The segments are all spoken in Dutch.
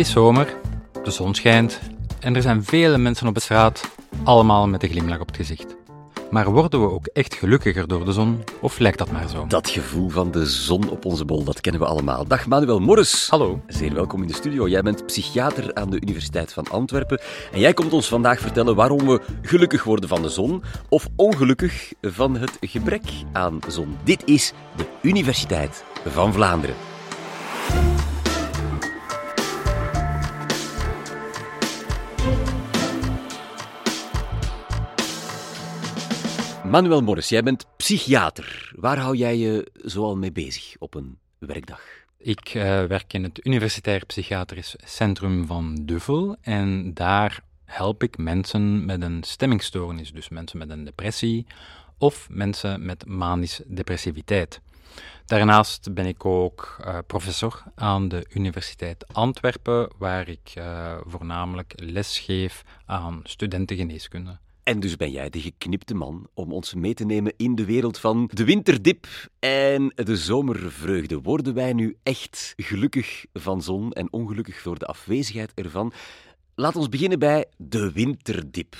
is zomer, de zon schijnt en er zijn vele mensen op de straat, allemaal met een glimlach op het gezicht. Maar worden we ook echt gelukkiger door de zon, of lijkt dat maar zo? Dat gevoel van de zon op onze bol, dat kennen we allemaal. Dag Manuel Morris. Hallo. Zeer welkom in de studio. Jij bent psychiater aan de Universiteit van Antwerpen. En jij komt ons vandaag vertellen waarom we gelukkig worden van de zon of ongelukkig van het gebrek aan zon. Dit is de Universiteit van Vlaanderen. Manuel Morris, jij bent psychiater. Waar hou jij je zoal mee bezig op een werkdag? Ik eh, werk in het Universitair Psychiatrisch Centrum van Duvel en daar help ik mensen met een stemmingstoornis, dus mensen met een depressie of mensen met manisch depressiviteit. Daarnaast ben ik ook uh, professor aan de Universiteit Antwerpen, waar ik uh, voornamelijk lesgeef aan studentengeneeskunde. En dus ben jij de geknipte man om ons mee te nemen in de wereld van de winterdip en de zomervreugde. Worden wij nu echt gelukkig van zon en ongelukkig door de afwezigheid ervan? Laat ons beginnen bij de winterdip.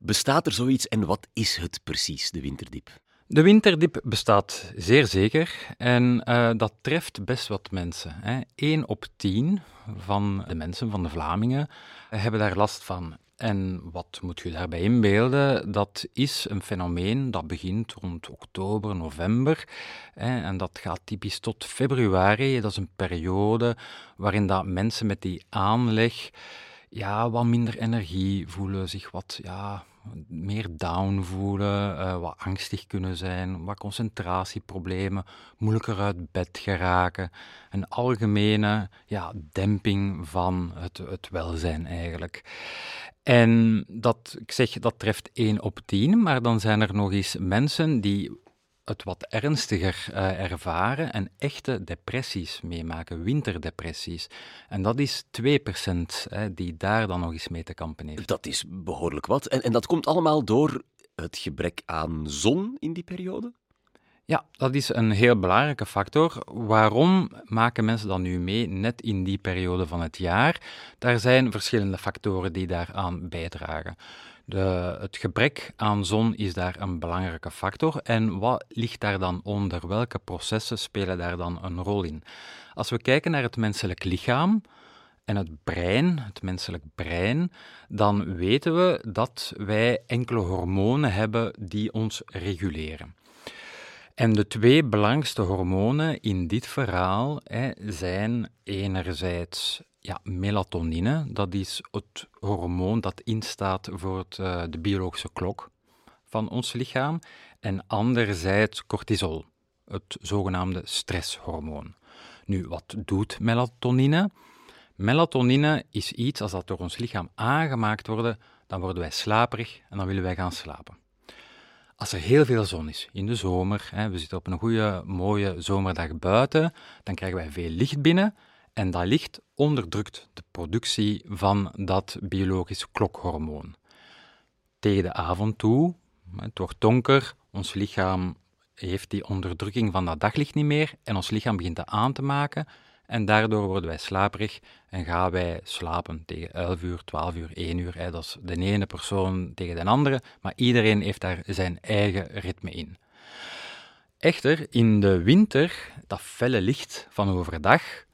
Bestaat er zoiets en wat is het precies, de winterdip? De winterdip bestaat zeer zeker en uh, dat treft best wat mensen. Hè. 1 op 10 van de mensen, van de Vlamingen, hebben daar last van. En wat moet je daarbij inbeelden? Dat is een fenomeen dat begint rond oktober, november. Hè, en dat gaat typisch tot februari. Dat is een periode waarin dat mensen met die aanleg ja, wat minder energie voelen, zich wat ja, meer down voelen, uh, wat angstig kunnen zijn, wat concentratieproblemen, moeilijker uit bed geraken. Een algemene ja, demping van het, het welzijn eigenlijk. En dat, ik zeg, dat treft 1 op 10, maar dan zijn er nog eens mensen die het wat ernstiger uh, ervaren en echte depressies meemaken, winterdepressies. En dat is 2% hè, die daar dan nog eens mee te kampen heeft. Dat is behoorlijk wat. En, en dat komt allemaal door het gebrek aan zon in die periode? Ja, dat is een heel belangrijke factor. Waarom maken mensen dan nu mee, net in die periode van het jaar? Daar zijn verschillende factoren die daaraan bijdragen. De, het gebrek aan zon is daar een belangrijke factor. En wat ligt daar dan onder? Welke processen spelen daar dan een rol in? Als we kijken naar het menselijk lichaam en het brein, het menselijk brein, dan weten we dat wij enkele hormonen hebben die ons reguleren. En de twee belangrijkste hormonen in dit verhaal zijn enerzijds ja, melatonine, dat is het hormoon dat instaat voor het, uh, de biologische klok van ons lichaam, en anderzijds cortisol, het zogenaamde stresshormoon. Nu, wat doet melatonine? Melatonine is iets, als dat door ons lichaam aangemaakt wordt, dan worden wij slaperig en dan willen wij gaan slapen. Als er heel veel zon is in de zomer, hè, we zitten op een goede, mooie zomerdag buiten, dan krijgen wij veel licht binnen en dat licht onderdrukt de productie van dat biologisch klokhormoon. Tegen de avond toe, het wordt donker, ons lichaam heeft die onderdrukking van dat daglicht niet meer en ons lichaam begint dat aan te maken en daardoor worden wij slaperig en gaan wij slapen tegen 11 uur, 12 uur, 1 uur. Dat is de ene persoon tegen de andere, maar iedereen heeft daar zijn eigen ritme in. Echter, in de winter, dat felle licht van overdag,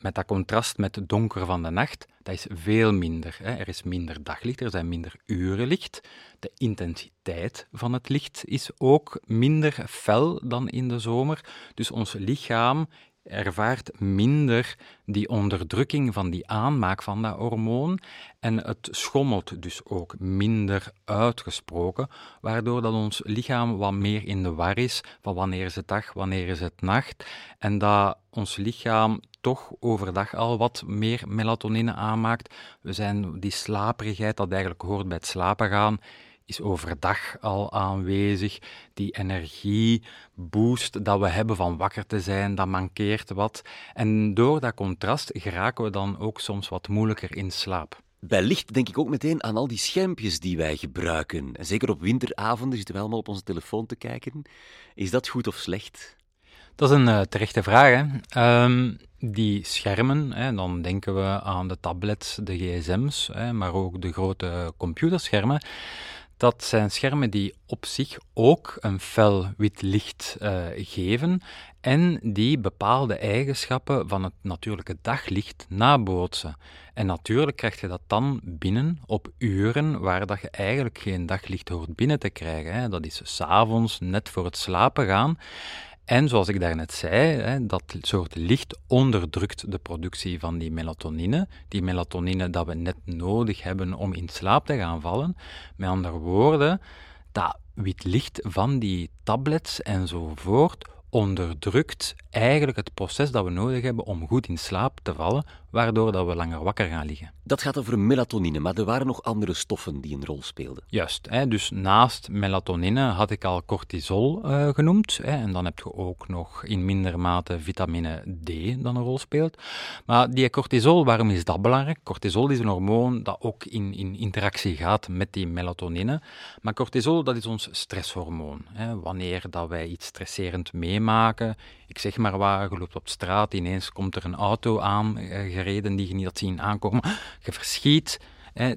met dat contrast met het donker van de nacht, dat is veel minder. Hè. Er is minder daglicht, er zijn minder uren licht. De intensiteit van het licht is ook minder fel dan in de zomer. Dus ons lichaam ervaart minder die onderdrukking van die aanmaak van dat hormoon en het schommelt dus ook minder uitgesproken, waardoor dat ons lichaam wat meer in de war is van wanneer is het dag, wanneer is het nacht en dat ons lichaam toch overdag al wat meer melatonine aanmaakt. We zijn die slaperigheid dat eigenlijk hoort bij het slapen gaan, is overdag al aanwezig. Die energieboost dat we hebben van wakker te zijn, dat mankeert wat. En door dat contrast geraken we dan ook soms wat moeilijker in slaap. Bij licht denk ik ook meteen aan al die schermpjes die wij gebruiken. En zeker op winteravonden zitten we allemaal op onze telefoon te kijken. Is dat goed of slecht? Dat is een uh, terechte vraag. Hè? Um, Die schermen, hè, dan denken we aan de tablets, de gsm's, hè, maar ook de grote computerschermen. Dat zijn schermen die op zich ook een fel wit licht uh, geven en die bepaalde eigenschappen van het natuurlijke daglicht nabootsen. En natuurlijk krijg je dat dan binnen op uren waar dat je eigenlijk geen daglicht hoort binnen te krijgen. Hè. Dat is s'avonds, net voor het slapen gaan. En zoals ik daarnet zei, dat soort licht onderdrukt de productie van die melatonine. Die melatonine dat we net nodig hebben om in slaap te gaan vallen. Met andere woorden, dat wit licht van die tablets enzovoort onderdrukt eigenlijk het proces dat we nodig hebben om goed in slaap te vallen, waardoor dat we langer wakker gaan liggen. Dat gaat over melatonine, maar er waren nog andere stoffen die een rol speelden. Juist, hè, dus naast melatonine had ik al cortisol uh, genoemd. Hè, en dan heb je ook nog in mindere mate vitamine D dat een rol speelt. Maar die cortisol, waarom is dat belangrijk? Cortisol is een hormoon dat ook in, in interactie gaat met die melatonine. Maar cortisol, dat is ons stresshormoon. Hè. Wanneer dat wij iets stresserend meemaken, ik zeg maar waar, je loopt op straat, ineens komt er een auto aan eh, gereden die je niet had zien aankomen, je verschiet.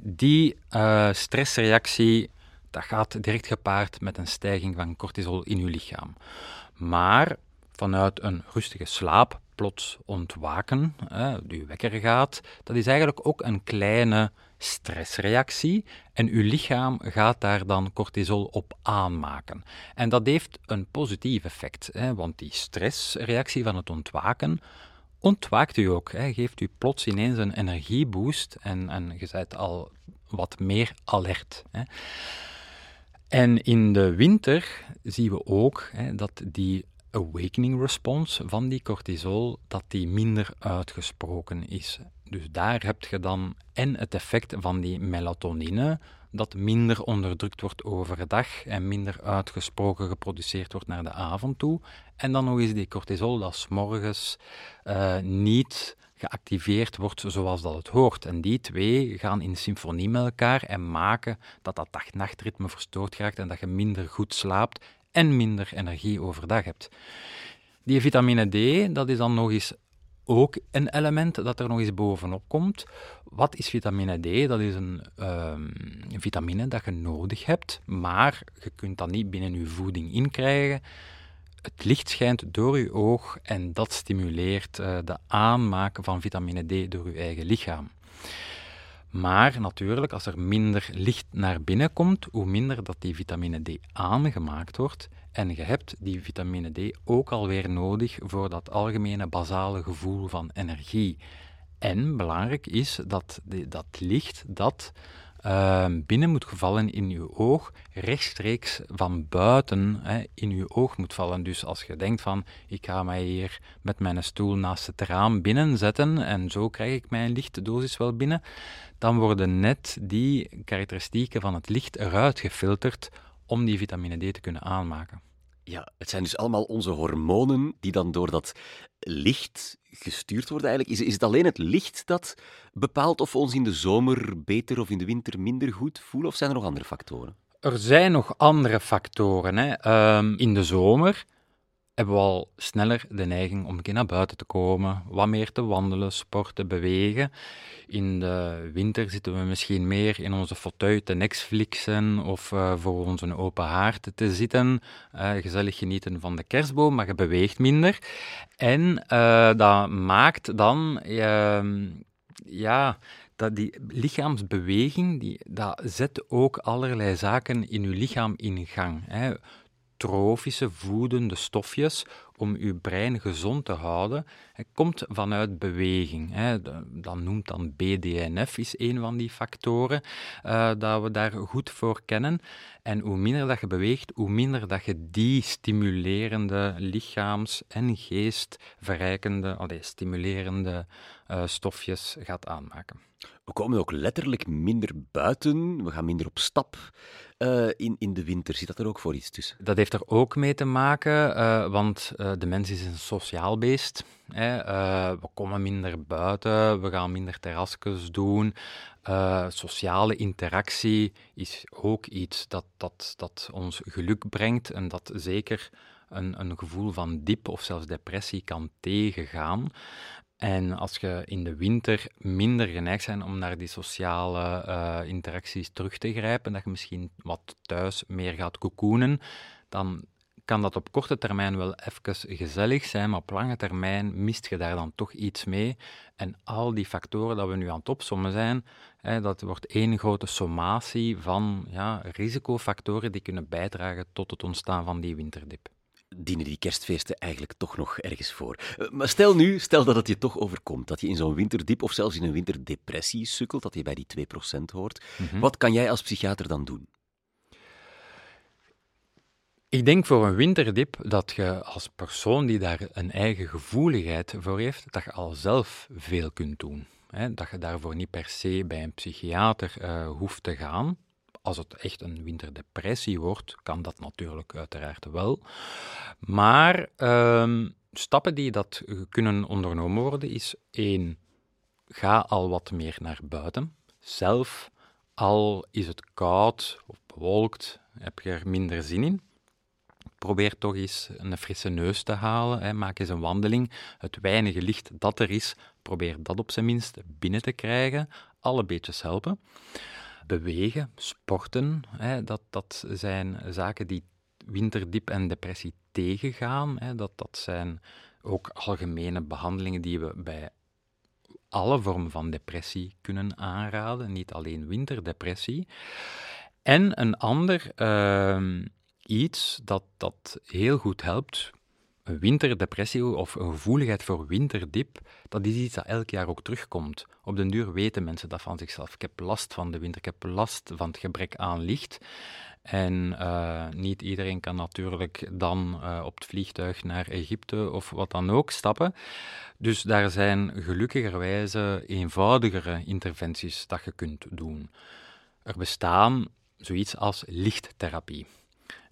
Die uh, stressreactie, dat gaat direct gepaard met een stijging van cortisol in je lichaam. Maar vanuit een rustige slaap plots ontwaken, hè, je wekker gaat, dat is eigenlijk ook een kleine stressreactie en uw lichaam gaat daar dan cortisol op aanmaken. En dat heeft een positief effect, hè, want die stressreactie van het ontwaken ontwaakt u ook, hè, geeft u plots ineens een energieboost en, en je bent al wat meer alert. Hè. En in de winter zien we ook hè, dat die awakening response van die cortisol, dat die minder uitgesproken is. Dus daar heb je dan en het effect van die melatonine, dat minder onderdrukt wordt overdag en minder uitgesproken geproduceerd wordt naar de avond toe. En dan nog eens die cortisol dat s morgens uh, niet geactiveerd wordt zoals dat het hoort. En die twee gaan in symfonie met elkaar en maken dat dat dag-nachtritme verstoord raakt en dat je minder goed slaapt en minder energie overdag hebt. Die vitamine D, dat is dan nog eens ook een element dat er nog eens bovenop komt. Wat is vitamine D? Dat is een um, vitamine dat je nodig hebt, maar je kunt dat niet binnen je voeding inkrijgen. Het licht schijnt door je oog en dat stimuleert uh, de aanmaken van vitamine D door je eigen lichaam. Maar natuurlijk, als er minder licht naar binnen komt, hoe minder dat die vitamine D aangemaakt wordt. En je hebt die vitamine D ook alweer nodig voor dat algemene basale gevoel van energie. En belangrijk is dat dat licht dat uh, binnen moet gevallen in je oog, rechtstreeks van buiten hè, in je oog moet vallen. Dus als je denkt van, ik ga mij hier met mijn stoel naast het raam binnenzetten en zo krijg ik mijn lichtdosis wel binnen, dan worden net die karakteristieken van het licht eruit gefilterd om die vitamine D te kunnen aanmaken. Ja, het zijn dus allemaal onze hormonen die dan door dat licht gestuurd worden eigenlijk. Is, is het alleen het licht dat bepaalt of we ons in de zomer beter of in de winter minder goed voelen, of zijn er nog andere factoren? Er zijn nog andere factoren. Hè. Um, in de zomer hebben we al sneller de neiging om een keer naar buiten te komen, wat meer te wandelen, sporten, bewegen. In de winter zitten we misschien meer in onze fauteuil te Netflixen of uh, voor onze open haard te zitten. Uh, gezellig genieten van de kerstboom, maar je beweegt minder. En uh, dat maakt dan, ehm, ja, dat die lichaamsbeweging, die, dat zet ook allerlei zaken in je lichaam in gang. Hè trofische voedende stofjes om uw brein gezond te houden, komt vanuit beweging. Dat noemt dan BDNF, is een van die factoren uh, dat we daar goed voor kennen. En hoe minder dat je beweegt, hoe minder dat je die stimulerende lichaams- en geestverrijkende, allee, stimulerende uh, stofjes gaat aanmaken. We komen ook letterlijk minder buiten, we gaan minder op stap uh, in, in de winter. Zit dat er ook voor iets tussen? Dat heeft er ook mee te maken, uh, want uh, de mens is een sociaal beest. Hè. we komen minder buiten, we gaan minder terrasjes doen. sociale interactie is ook iets dat, dat, dat ons geluk brengt en dat zeker een, een gevoel van diep of zelfs depressie kan tegengaan. En als je in de winter minder geneigd bent om naar die sociale eh, interacties terug te grijpen, dat je misschien wat thuis meer gaat cocoonen, dan kan dat op korte termijn wel even gezellig zijn, maar op lange termijn mist je daar dan toch iets mee. En al die factoren dat we nu aan het opsommen zijn, hè, dat wordt één grote sommatie van ja, risicofactoren die kunnen bijdragen tot het ontstaan van die winterdip dienen die kerstfeesten eigenlijk toch nog ergens voor. Eh, maar stel nu, stel dat het je toch overkomt, dat je in zo'n winterdiep of zelfs in een winterdepressie sukkelt, dat je bij die 2% hoort. Mhm. Wat kan jij als psychiater dan doen? Ik denk voor een winterdip dat je als persoon die daar een eigen gevoeligheid voor heeft, dat je al zelf veel kunt doen. Hè? Dat je daarvoor niet per se bij een psychiater uh, hoeft te gaan. Als het echt een winterdepressie wordt, kan dat natuurlijk uiteraard wel. Maar uh, stappen die dat kunnen ondernomen worden, is één, ga al wat meer naar buiten. Zelf, al is het koud of bewolkt, heb je er minder zin in probeer toch eens een frisse neus te halen. Hè. Maak eens een wandeling. Het weinige licht dat er is, probeer dat op zijn minst binnen te krijgen. Alle beetjes helpen. Bewegen, sporten, hè, dat, dat zijn zaken die winterdiep en depressie tegengaan. Hè. Dat, dat zijn ook algemene behandelingen die we bij alle vormen van depressie kunnen aanraden, niet alleen winterdepressie. En een ander uh, iets dat, dat heel goed helpt. Een winterdepressie of een gevoeligheid voor winterdip, dat is iets dat elk jaar ook terugkomt. Op den duur weten mensen dat van zichzelf. Ik heb last van de winter, ik heb last van het gebrek aan licht. En uh, niet iedereen kan natuurlijk dan uh, op het vliegtuig naar Egypte of wat dan ook stappen. Dus daar zijn gelukkigerwijze eenvoudigere interventies dat je kunt doen. Er bestaan zoiets als lichttherapie.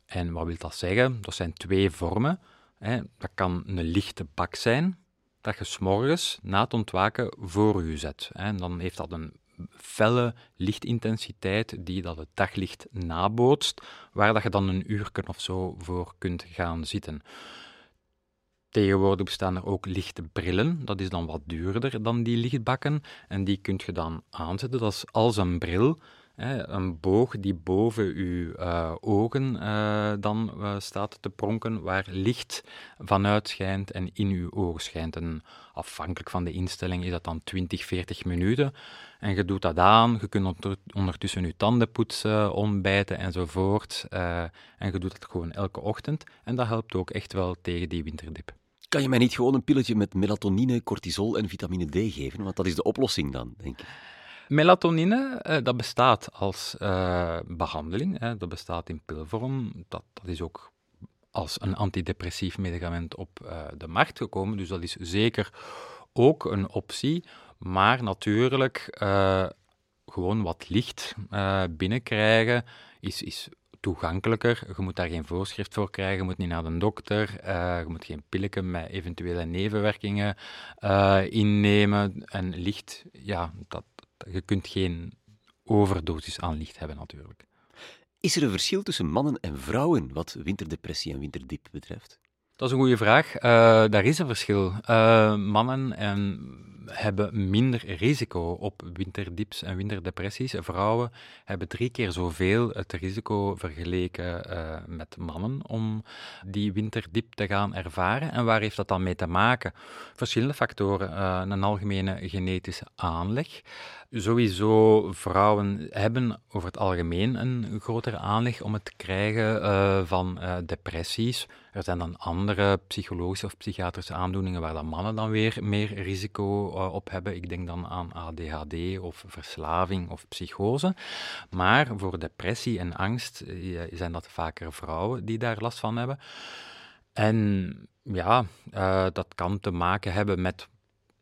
En wat wil dat zeggen? Dat zijn twee vormen. Hè. Dat kan een lichte bak zijn, dat je s'morgens na het ontwaken voor je zet. Hè. En dan heeft dat een felle lichtintensiteit die dat het daglicht nabootst, waar dat je dan een uur of zo voor kunt gaan zitten. Tegenwoordig bestaan er ook lichte brillen. Dat is dan wat duurder dan die lichtbakken. En die kunt je dan aanzetten. Dat is als een bril een boog die boven uw uh, ogen uh, dan uh, staat te pronken, waar licht vanuit schijnt en in uw ogen schijnt. En afhankelijk van de instelling is dat dan 20, 40 minuten. En je doet dat aan, je kunt ondertussen je tanden poetsen, ontbijten enzovoort. en je doet dat gewoon elke ochtend. En dat helpt ook echt wel tegen die winterdip. Kan je mij niet gewoon een pilletje met melatonine, cortisol en vitamine D geven? Want dat is de oplossing dan, denk ik. Melatonine, eh, dat bestaat als uh, behandeling, hè, dat bestaat in pilvorm. Dat, dat is ook als een antidepressief medicament op uh, de markt gekomen, dus dat is zeker ook een optie. Maar natuurlijk, gewoon wat licht binnenkrijgen is, is toegankelijker. Je moet daar geen voorschrift voor krijgen, je moet niet naar de dokter, je moet geen pilletje met eventuele nevenwerkingen innemen. En licht, ja, dat, je kunt geen overdosis aan licht hebben natuurlijk. Is er een verschil tussen mannen en vrouwen wat winterdepressie en winterdip betreft? Dat is een goede vraag. Uh, daar is een verschil. Uh, mannen en hebben minder risico op winterdips en winterdepressies. Vrouwen hebben drie keer zoveel het risico vergeleken uh, met mannen om die winterdip te gaan ervaren. En waar heeft dat dan mee te maken? Verschillende factoren. Uh, een algemene genetische aanleg. Sowieso, vrouwen hebben over het algemeen een grotere aanleg om het krijgen uh, van depressies. Er zijn dan andere psychologische of psychiatrische aandoeningen waar dan mannen dan weer meer risico uh, op hebben. Ik denk dan aan ADHD of verslaving of psychose. Maar voor depressie en angst uh, zijn dat vaker vrouwen die daar last van hebben. En ja, uh, dat kan te maken hebben met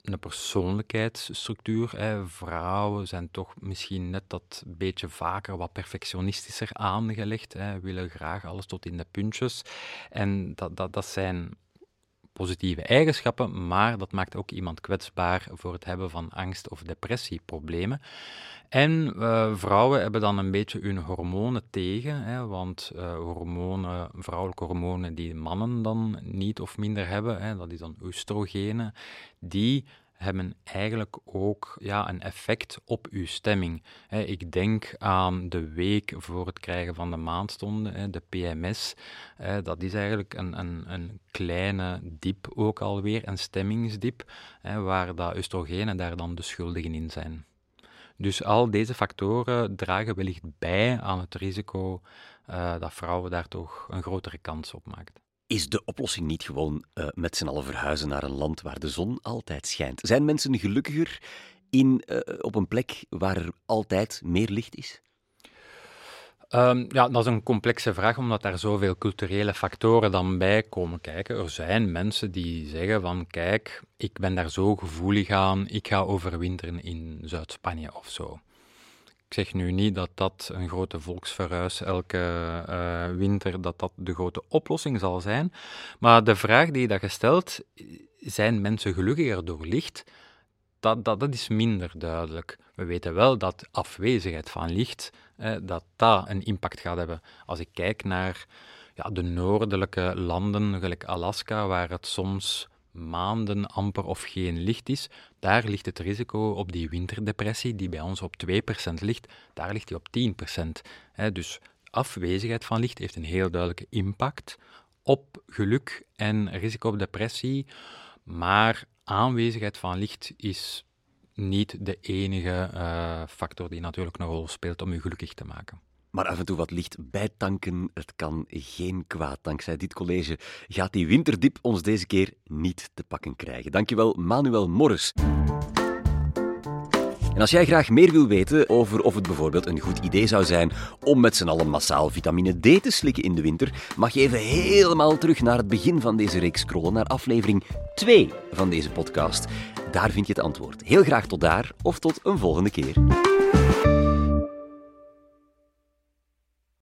een persoonlijkheidsstructuur. Hè. Vrouwen zijn toch misschien net dat beetje vaker wat perfectionistischer aangelegd. Hè. Willen graag alles tot in de puntjes. En dat, dat, dat zijn positieve eigenschappen, maar dat maakt ook iemand kwetsbaar voor het hebben van angst- of depressieproblemen. En uh, vrouwen hebben dan een beetje hun hormonen tegen, hè, want uh, hormonen, vrouwelijke hormonen die mannen dan niet of minder hebben, hè, dat is dan oestrogenen, die hebben eigenlijk ook ja, een effect op uw stemming. Ik denk aan de week voor het krijgen van de maandstonden, de PMS. Dat is eigenlijk een, een, een kleine dip ook alweer, een stemmingsdip, waar dat oestrogenen daar dan de schuldigen in zijn. Dus al deze factoren dragen wellicht bij aan het risico uh, dat vrouwen daar toch een grotere kans op maken. Is de oplossing niet gewoon uh, met z'n allen verhuizen naar een land waar de zon altijd schijnt? Zijn mensen gelukkiger in, uh, op een plek waar er altijd meer licht is? Um, ja, dat is een complexe vraag, omdat daar zoveel culturele factoren dan bij komen kijken. Er zijn mensen die zeggen van, kijk, ik ben daar zo gevoelig aan, ik ga overwinteren in Zuid-Spanje of zo. Ik zeg nu niet dat dat een grote volksverhuis elke uh, winter, dat dat de grote oplossing zal zijn. Maar de vraag die je dat gesteld, zijn mensen gelukkiger door licht? Dat, dat, dat is minder duidelijk. We weten wel dat afwezigheid van licht, eh, dat dat een impact gaat hebben. Als ik kijk naar ja, de noordelijke landen, gelijk Alaska, waar het soms maanden amper of geen licht is, daar ligt het risico op die winterdepressie, die bij ons op 2% ligt, daar ligt die op 10%. Dus afwezigheid van licht heeft een heel duidelijke impact op geluk en risico op depressie, maar aanwezigheid van licht is niet de enige uh, factor die natuurlijk een rol speelt om u gelukkig te maken. Maar af en toe wat licht bijtanken, het kan geen kwaad. Dankzij dit college gaat die winterdip ons deze keer niet te pakken krijgen. Dankjewel, Manuel Morris. En als jij graag meer wil weten over of het bijvoorbeeld een goed idee zou zijn om met z'n allen massaal vitamine D te slikken in de winter, mag je even helemaal terug naar het begin van deze reeks scrollen, naar aflevering 2 van deze podcast. Daar vind je het antwoord. Heel graag tot daar of tot een volgende keer.